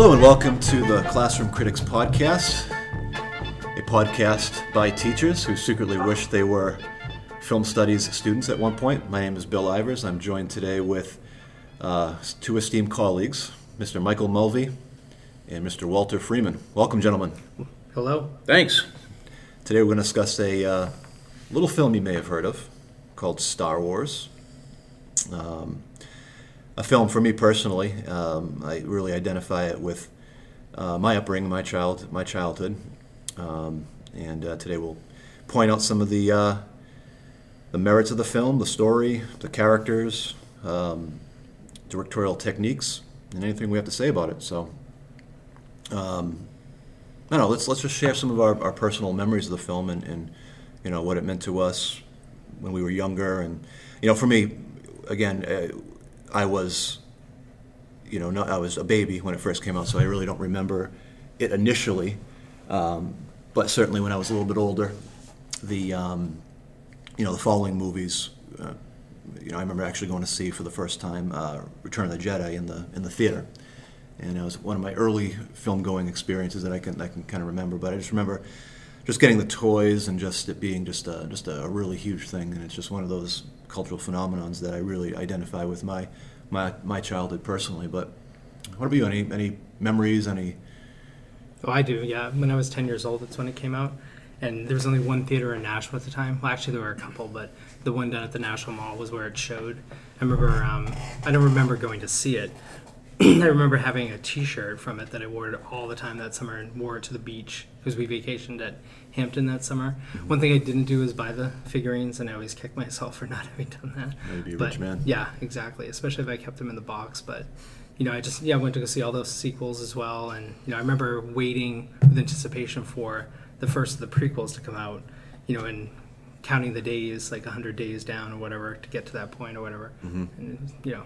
Hello and welcome to the Classroom Critics Podcast, a podcast by teachers who secretly wish they were film studies students at one point. My name is Bill Ivers. I'm joined today with uh, two esteemed colleagues, Mr. Michael Mulvey and Mr. Walter Freeman. Welcome, gentlemen. Hello. Thanks. Today we're going to discuss a uh, little film you may have heard of called Star Wars. Um, a film for me personally. Um, I really identify it with uh, my upbringing, my child, my childhood, um, and uh, today we'll point out some of the uh, the merits of the film, the story, the characters, um, directorial techniques, and anything we have to say about it. So, um, I don't know. Let's let's just share some of our, our personal memories of the film and, and you know what it meant to us when we were younger, and you know, for me, again, uh, I was, you know, not, I was a baby when it first came out, so I really don't remember it initially. Um, but certainly when I was a little bit older, the, um, you know, the following movies, uh, you know, I remember actually going to see for the first time uh, Return of the Jedi in the in the theater, and it was one of my early film going experiences that I can I can kind of remember. But I just remember just getting the toys and just it being just a, just a really huge thing, and it's just one of those cultural phenomenons that I really identify with my my my childhood personally. But what about you? Any any memories? Any? Oh, I do. Yeah, when I was ten years old, that's when it came out, and there was only one theater in Nashville at the time. Well, actually, there were a couple, but the one down at the National Mall was where it showed. I remember. Um, I don't remember going to see it. I remember having a T-shirt from it that I wore all the time that summer and wore it to the beach because we vacationed at Hampton that summer. Mm-hmm. One thing I didn't do was buy the figurines, and I always kick myself for not having done that. Maybe a but, rich man. Yeah, exactly. Especially if I kept them in the box. But you know, I just yeah I went to go see all those sequels as well, and you know I remember waiting with anticipation for the first of the prequels to come out. You know, and counting the days, like hundred days down or whatever, to get to that point or whatever. Mm-hmm. And you know,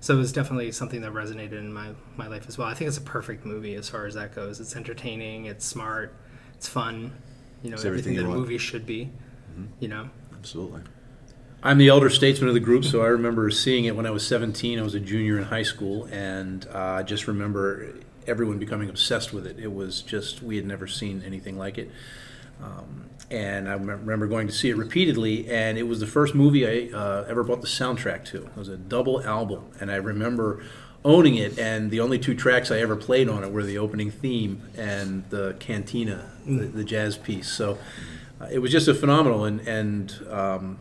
so it was definitely something that resonated in my, my life as well. I think it's a perfect movie as far as that goes. It's entertaining, it's smart, it's fun. You know, It's everything, everything you that a movie should be. Mm-hmm. You know, Absolutely. I'm the elder statesman of the group, so I remember seeing it when I was 17. I was a junior in high school, and uh, I just remember everyone becoming obsessed with it. It was just, we had never seen anything like it. Um, and I remember going to see it repeatedly, and it was the first movie I uh, ever bought the soundtrack to. It was a double album, and I remember owning it, and the only two tracks I ever played on it were the opening theme and the cantina, the, the jazz piece. So uh, it was just a phenomenal, and, and um,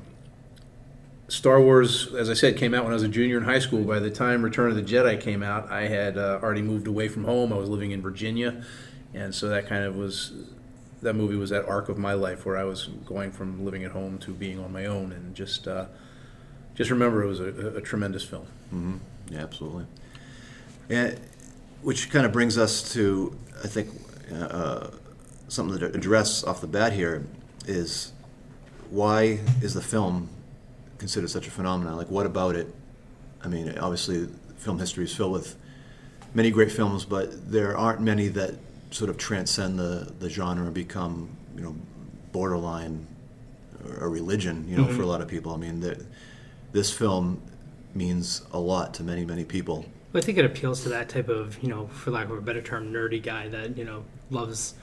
Star Wars, as I said, came out when I was a junior in high school. By the time Return of the Jedi came out, I had uh, already moved away from home. I was living in Virginia, and so that kind of was that movie was that arc of my life where I was going from living at home to being on my own, and just uh, just remember it was a, a tremendous film. Mm-hmm. Yeah, absolutely. And which kind of brings us to, I think, uh, something to address off the bat here is why is the film considered such a phenomenon? Like, what about it? I mean, obviously, film history is filled with many great films, but there aren't many that sort of transcend the, the genre and become, you know, borderline a religion, you know, Mhm. for a lot of people. I mean, the, this film means a lot to many, many people. But I think it appeals to that type of, you know, for lack of a better term, nerdy guy that you know loves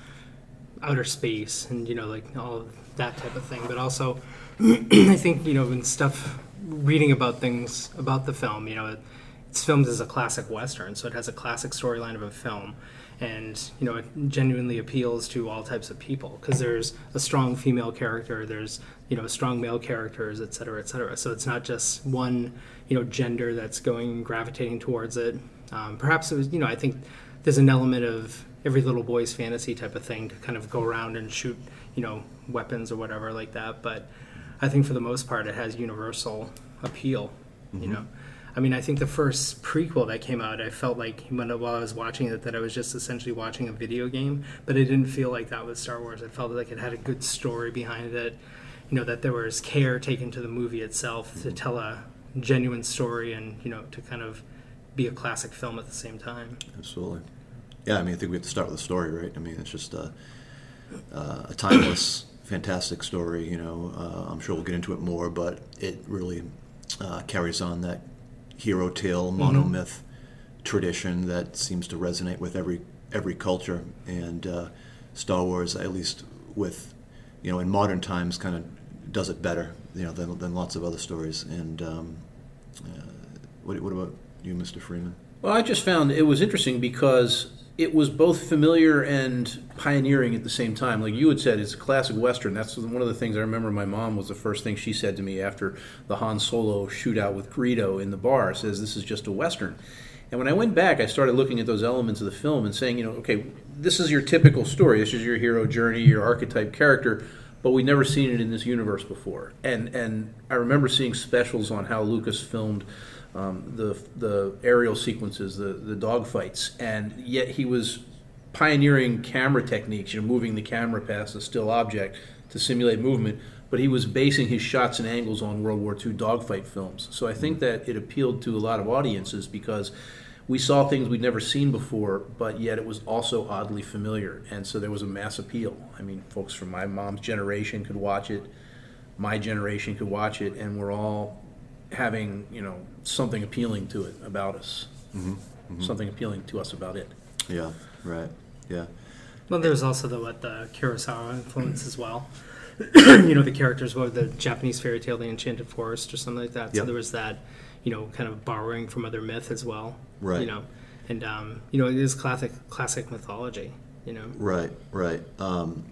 outer space and you know like all of that type of thing. But also, I think you know when stuff reading about things about the film, you know, it, it's filmed as a classic western, so it has a classic storyline of a film. And you know, it genuinely appeals to all types of people because there's a strong female character, there's you know strong male characters, et cetera, et cetera. So it's not just one you know gender that's going gravitating towards it. Um, perhaps it was you know I think there's an element of every little boy's fantasy type of thing to kind of go around and shoot you know weapons or whatever like that. But I think for the most part it has universal appeal. You know. I mean, I think the first prequel that came out, I felt like when, while I was watching it, that I was just essentially watching a video game, but it didn't feel like that was Star Wars. I felt like it had a good story behind it, you know, that there was care taken to the movie itself to tell a genuine story and, you know, to kind of be a classic film at the same time. Absolutely. Yeah, I mean, I think we have to start with the story, right? I mean, it's just a, uh, a timeless, fantastic story. You know, uh, I'm sure we'll get into it more, but it really uh, carries on that hero tale, monomyth tradition that seems to resonate with every every culture, and uh, Star Wars, at least with you know in modern times, kind of does it better, you know, than, than lots of other stories. And um, uh, what, what about you, Mr. Freeman? Well, I just found it was interesting because it was both familiar and pioneering at the same time. Like you had said, it's a classic Western. That's one of the things I remember my mom was the first thing she said to me after the Han Solo shootout with Greedo in the bar, says, This is just a Western. And when I went back, I started looking at those elements of the film and saying, you know, okay, this is your typical story. This is your hero journey, your archetype character but we'd never seen it in this universe before. And and I remember seeing specials on how Lucas filmed um, the the aerial sequences, the the dogfights, and yet he was pioneering camera techniques, you know, moving the camera past a still object to simulate movement. But he was basing his shots and angles on World War II dogfight films. So I think that it appealed to a lot of audiences because we saw things we'd never seen before, but yet it was also oddly familiar. And so there was a mass appeal. I mean, folks from my mom's generation could watch it, my generation could watch it, and we're all having, you know, something appealing to it about us. Mm-hmm. Mm-hmm. Something appealing to us about it. Yeah, right. Yeah. Well, there's also the what the Kurosawa influence as well. you know, the characters, were the Japanese fairy tale, The Enchanted Forest, or something like that. So there was that, you know, kind of borrowing from other myth as well. Right. You know, and um, you know, it is classic classic mythology. You know. Right, right. Um,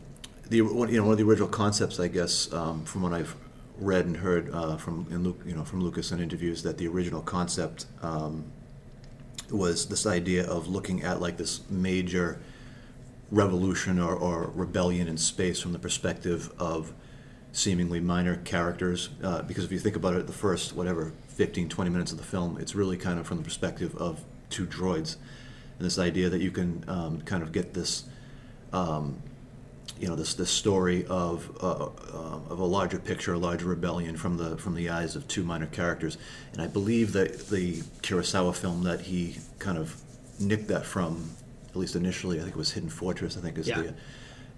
the one, you know one of the original concepts, I guess, um, from what I've read and heard uh, from in Luke, you know from Lucas in interviews, that the original concept um, was this idea of looking at like this major revolution or, or rebellion in space from the perspective of seemingly minor characters. Uh, because if you think about it, the first whatever 15, 20 minutes of the film, it's really kind of from the perspective of two droids, and this idea that you can um, kind of get this. Um, you know this this story of uh, uh, of a larger picture, a larger rebellion from the from the eyes of two minor characters, and I believe that the Kurosawa film that he kind of nicked that from, at least initially, I think it was Hidden Fortress. I think is Yeah. the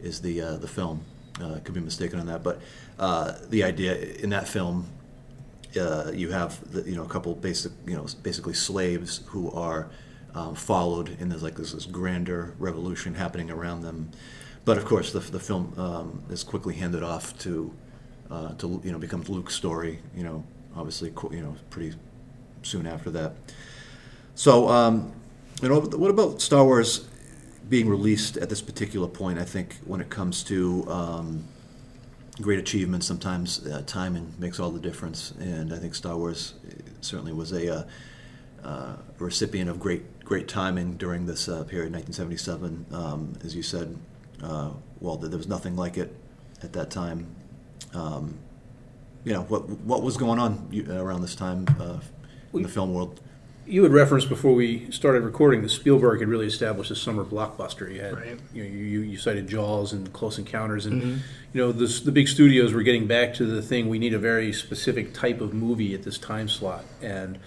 is the uh, the film. Uh, could be mistaken on that, but uh, the idea in that film, uh, you have the, you know a couple basic you know basically slaves who are um, followed, and there's like this, this grander revolution happening around them. But of course, the, the film um, is quickly handed off to uh, to you know becomes Luke's story. You know, obviously, you know, pretty soon after that. So, um, you know, what about Star Wars being released at this particular point? I think when it comes to um, great achievements, sometimes uh, timing makes all the difference, and I think Star Wars uh, certainly was a, uh, uh, recipient of great great timing during this uh, period, 1977. Um, as you said, uh, well, there was nothing like it at that time. Um, you know what what was going on around this time uh, in the film world. You had referenced before we started recording that Spielberg had really established a summer blockbuster. You had, Right. you, know, you, you you cited Jaws and Close Encounters, and you know this, the big studios were getting back to the thing. We need a very specific type of movie at this time slot, and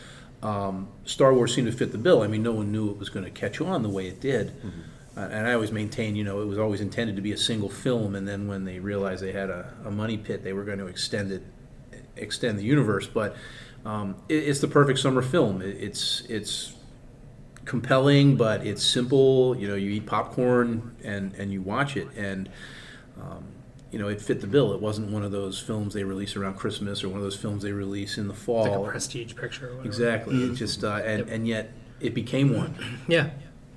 um, Star Wars seemed to fit the bill. I mean, no one knew it was going to catch on the way it did. Uh, and I always maintain, you know, it was always intended to be a single film, and then when they realized they had a, a money pit, they were going to extend it, extend the universe. But um, it, it's the perfect summer film. It, it's it's compelling, but it's simple. You know, you eat popcorn and and you watch it, and um, you know, it fit the bill. It wasn't one of those films they release around Christmas or one of those films they release in the fall. Like a prestige picture. Or whatever. exactly. It just uh, and Yep. and yet it became one. Yeah,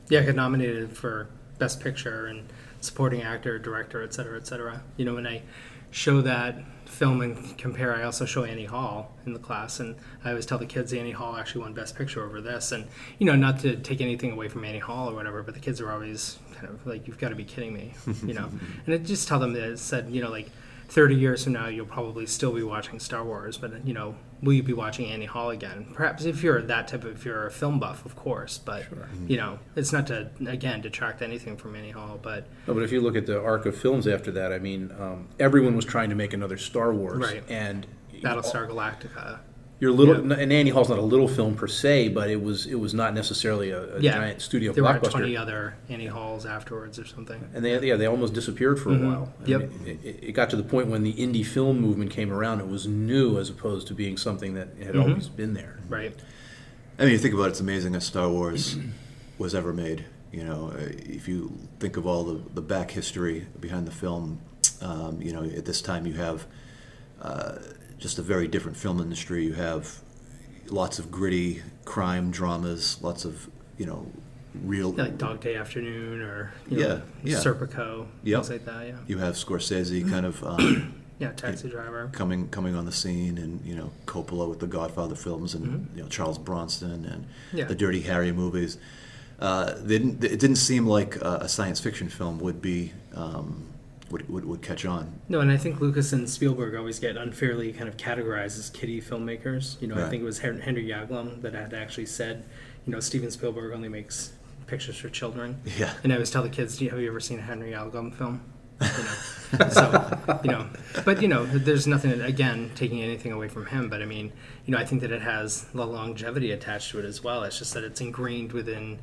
yeah. I got nominated for best picture and supporting actor, director, et cetera, et cetera. You know, when I show that film and compare, I also show Annie Hall in the class, and I always tell the kids Annie Hall actually won best picture over this, and you know, not to take anything away from Annie Hall or whatever, but the kids are always kind of like, "You've got to be kidding me," you know, and it just tell them that it said, you know, like. 30 years from now, you'll probably still be watching Star Wars, but you know, will you be watching Annie Hall again? Perhaps if you're that type of, if you're a film buff, of course, but you know, it's not to again detract anything from Annie Hall, but No, but if you look at the arc of films after that, I mean, um, everyone was trying to make another Star Wars, Right. And Battlestar Galactica. Your little and Annie Hall's not a little film per se, but it was it was not necessarily a, a Yeah, giant studio There were blockbuster. 20 other Annie Halls afterwards or something. and they yeah they almost disappeared for a while. I Mm-hmm. Yep. mean, it, it got to the point when the indie film movement came around, it was new as opposed to being something that had Mm-hmm. always been there. Right. I mean, you think about it, it's amazing that Star Wars was ever made. You know, uh, if you think of all the, the back history behind the film, um, you know, at this time you have uh, just a very different film industry. You have lots of gritty crime dramas, lots of, you know, real. Like Dog Day Afternoon or you Yeah, know, yeah. Serpico, Yep. things like that. Yeah, You have Scorsese kind of um, yeah, Taxi Driver. coming coming on the scene, and you know Coppola with the Godfather films, and you know Charles Bronson and Yeah. the Dirty Harry movies. Uh, they didn't, it didn't seem like a, a science fiction film would be um, would, would would catch on. No, and I think Lucas and Spielberg always get unfairly kind of categorized as kiddie filmmakers. You know, I think it was Henry Yaglom that had actually said, you know, Steven Spielberg only makes pictures for children. Yeah. And I always tell the kids, "Do you- have you ever seen a Henry Yaglom film? You know, so you know, but you know, there's nothing again taking anything away from him. But I mean, you know, I think that it has the longevity attached to it as well. It's just that it's ingrained within.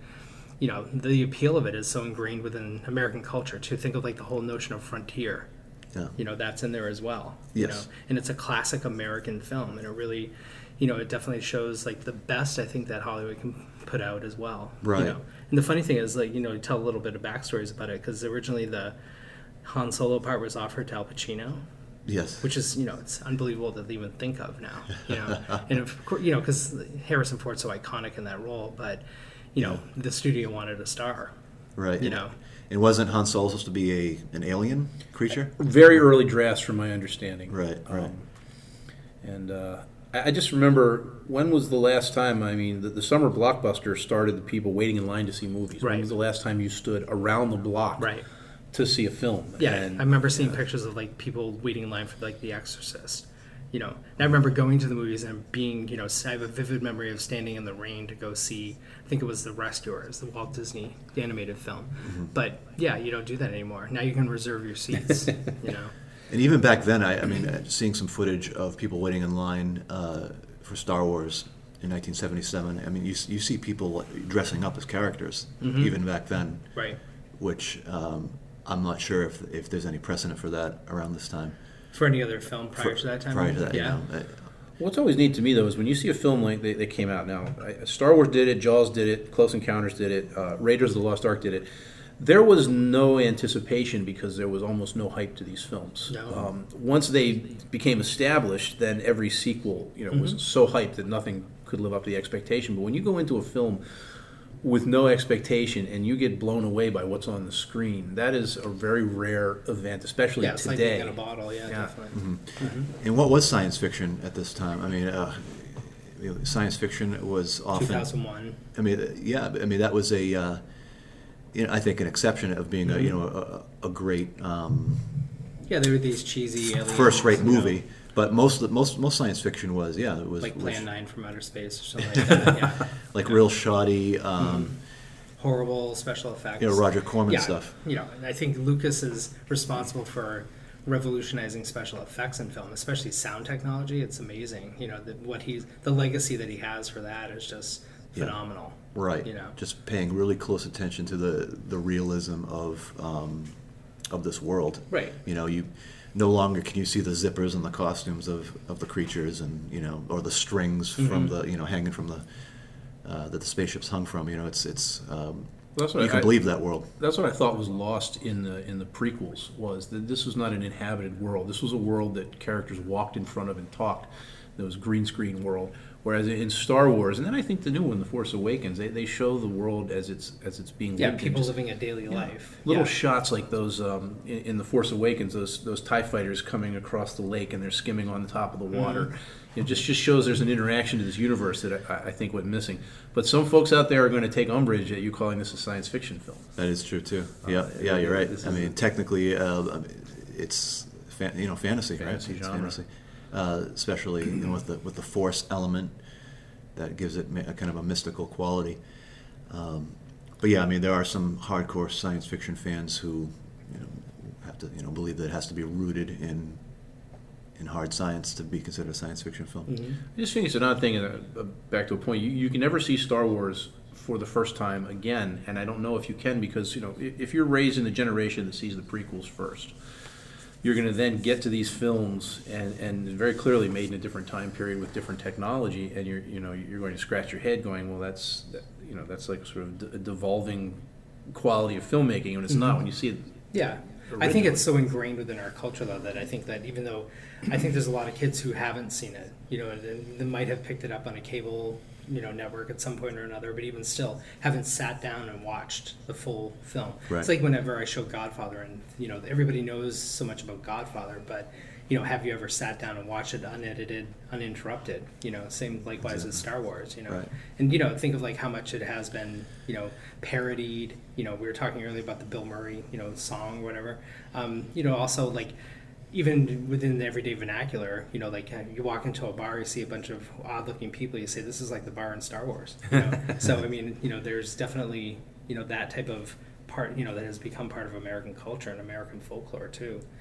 You know, the appeal of it is so ingrained within American culture. To think of like the whole notion of frontier, Yeah. you know that's in there as well you Yes. know and it's a classic american film and it really you know it definitely shows like the best i think that hollywood can put out as well Right. you know? and the funny thing is like you know tell a little bit of backstories about it because originally the han solo part was offered to al pacino Yes. which is you know it's unbelievable to even think of now you know and of course you know because harrison ford's so iconic in that role but you know the studio wanted a star right. you know And wasn't Han Solo supposed to be a an alien creature? Very early drafts, from my understanding. Right. Right. Um, and uh, I, I just remember when was the last time? I mean, the, the summer blockbuster started the people waiting in line to see movies. When Right. was the last time you stood around the block right to see a film? Yeah, And- I remember seeing pictures of like people waiting in line for like The Exorcist. You know, I remember going to the movies and being, you know, I have a vivid memory of standing in the rain to go see. I think it was The Rescuers, the Walt Disney animated film. But yeah, you don't do that anymore. Now you can reserve your seats. you know, And even back then, I, I mean, uh, seeing some footage of people waiting in line uh, for Star Wars in 1977. I mean, you, you see people dressing up as characters even back then, right? which um, I'm not sure if if there's any precedent for that around this time. For any other film prior For- to that time. Prior to that, yeah. you know, What's always neat to me though is when you see a film like they, they came out now. I, Star Wars did it, Jaws did it, Close Encounters did it, uh, Raiders of the Lost Ark did it. There was no anticipation because there was almost no hype to these films. No. Um, once they became established, then every sequel, you know, was so hyped that nothing could live up to the expectation. But when you go into a film with no expectation and you get blown away by what's on the screen, that is a very rare event, especially Yeah, it's like today. in a bottle. Yeah, Yeah. definitely. and what was science fiction at this time? I mean, uh, science fiction was often. 2001. I mean, yeah. I mean, that was a, uh, you know, I think an exception of being a, you know, a, a great um, Yeah, there were these cheesy first-rate you know, movie. But most most most science fiction was, yeah, it was like was Plan Nine from Outer Space or something like that. Yeah. like real shoddy, um, Horrible special effects. you know, Roger Corman yeah, stuff. You know, I think Lucas is responsible for revolutionizing special effects in film, especially sound technology. It's amazing. You know, the, what he's the legacy that he has for that is just Yeah. phenomenal. Right. You know. just paying really close attention to the the realism of um, of this world. Right. You know, you no longer can you see the zippers and the costumes of, of the creatures, and you know, or the strings from Mm-hmm. the you know hanging from the uh, that the spaceships hung from. You know, it's it's um, That's what you can I- believe that world. That's what I thought was lost in the in the prequels was that this was not an inhabited world. This was a world that characters walked in front of and talked. It was a green screen world. Whereas in Star Wars, and then I think the new one, The Force Awakens, they, they show the world as it's as it's being Yeah, lived in. people Just living a daily life. Little yeah. shots like those um, in, in The Force Awakens, those those Tie fighters coming across the lake and they're skimming on the top of the water. Mm-hmm. It just just shows there's an interaction to this universe that I, I think went missing. But some folks out there are going to take umbrage at you calling this a science fiction film. That is true too. Uh, yeah, yeah, you're right. I mean, technically, uh, it's fan, you know fantasy, Fantasy right? It's genre. fantasy, uh, especially you know, with the with the force element that gives it a kind of a mystical quality. Um, but yeah, I mean, there are some hardcore science fiction fans who you know have to you know believe that it has to be rooted in in hard science to be considered a science fiction film. Mm-hmm. I just think it's an odd thing. Uh, back to a point, you, you can never see Star Wars for the first time again, and I don't know if you can because you know if you're raised in the generation that sees the prequels first, you're going to then get to these films and, and very clearly made in a different time period with different technology, and you're you know you're going to scratch your head going, well, that's that, you know that's like sort of a devolving quality of filmmaking, and it's not mm-hmm. when you see it. Yeah. I think it's so ingrained within our culture, though, that I think that even though I think there's a lot of kids who haven't seen it, you know, and they might have picked it up on a cable, you know, network at some point or another, but even still haven't sat down and watched the full film. Right. It's like whenever I show Godfather, and you know, everybody knows so much about Godfather, but you know, have you ever sat down and watched it unedited, uninterrupted? You know, same likewise with Star Wars. You know, Right. and you know, think of like how much it has been, you know, parodied. You know, we were talking earlier about the Bill Murray, you know, song or whatever. Um, you know, also like even within the everyday vernacular, you know, like you walk into a bar, you see a bunch of odd-looking people, you say this is like the bar in Star Wars. You know? so I mean, you know, there's definitely you know that type of part, you know, that has become part of American culture and American folklore too.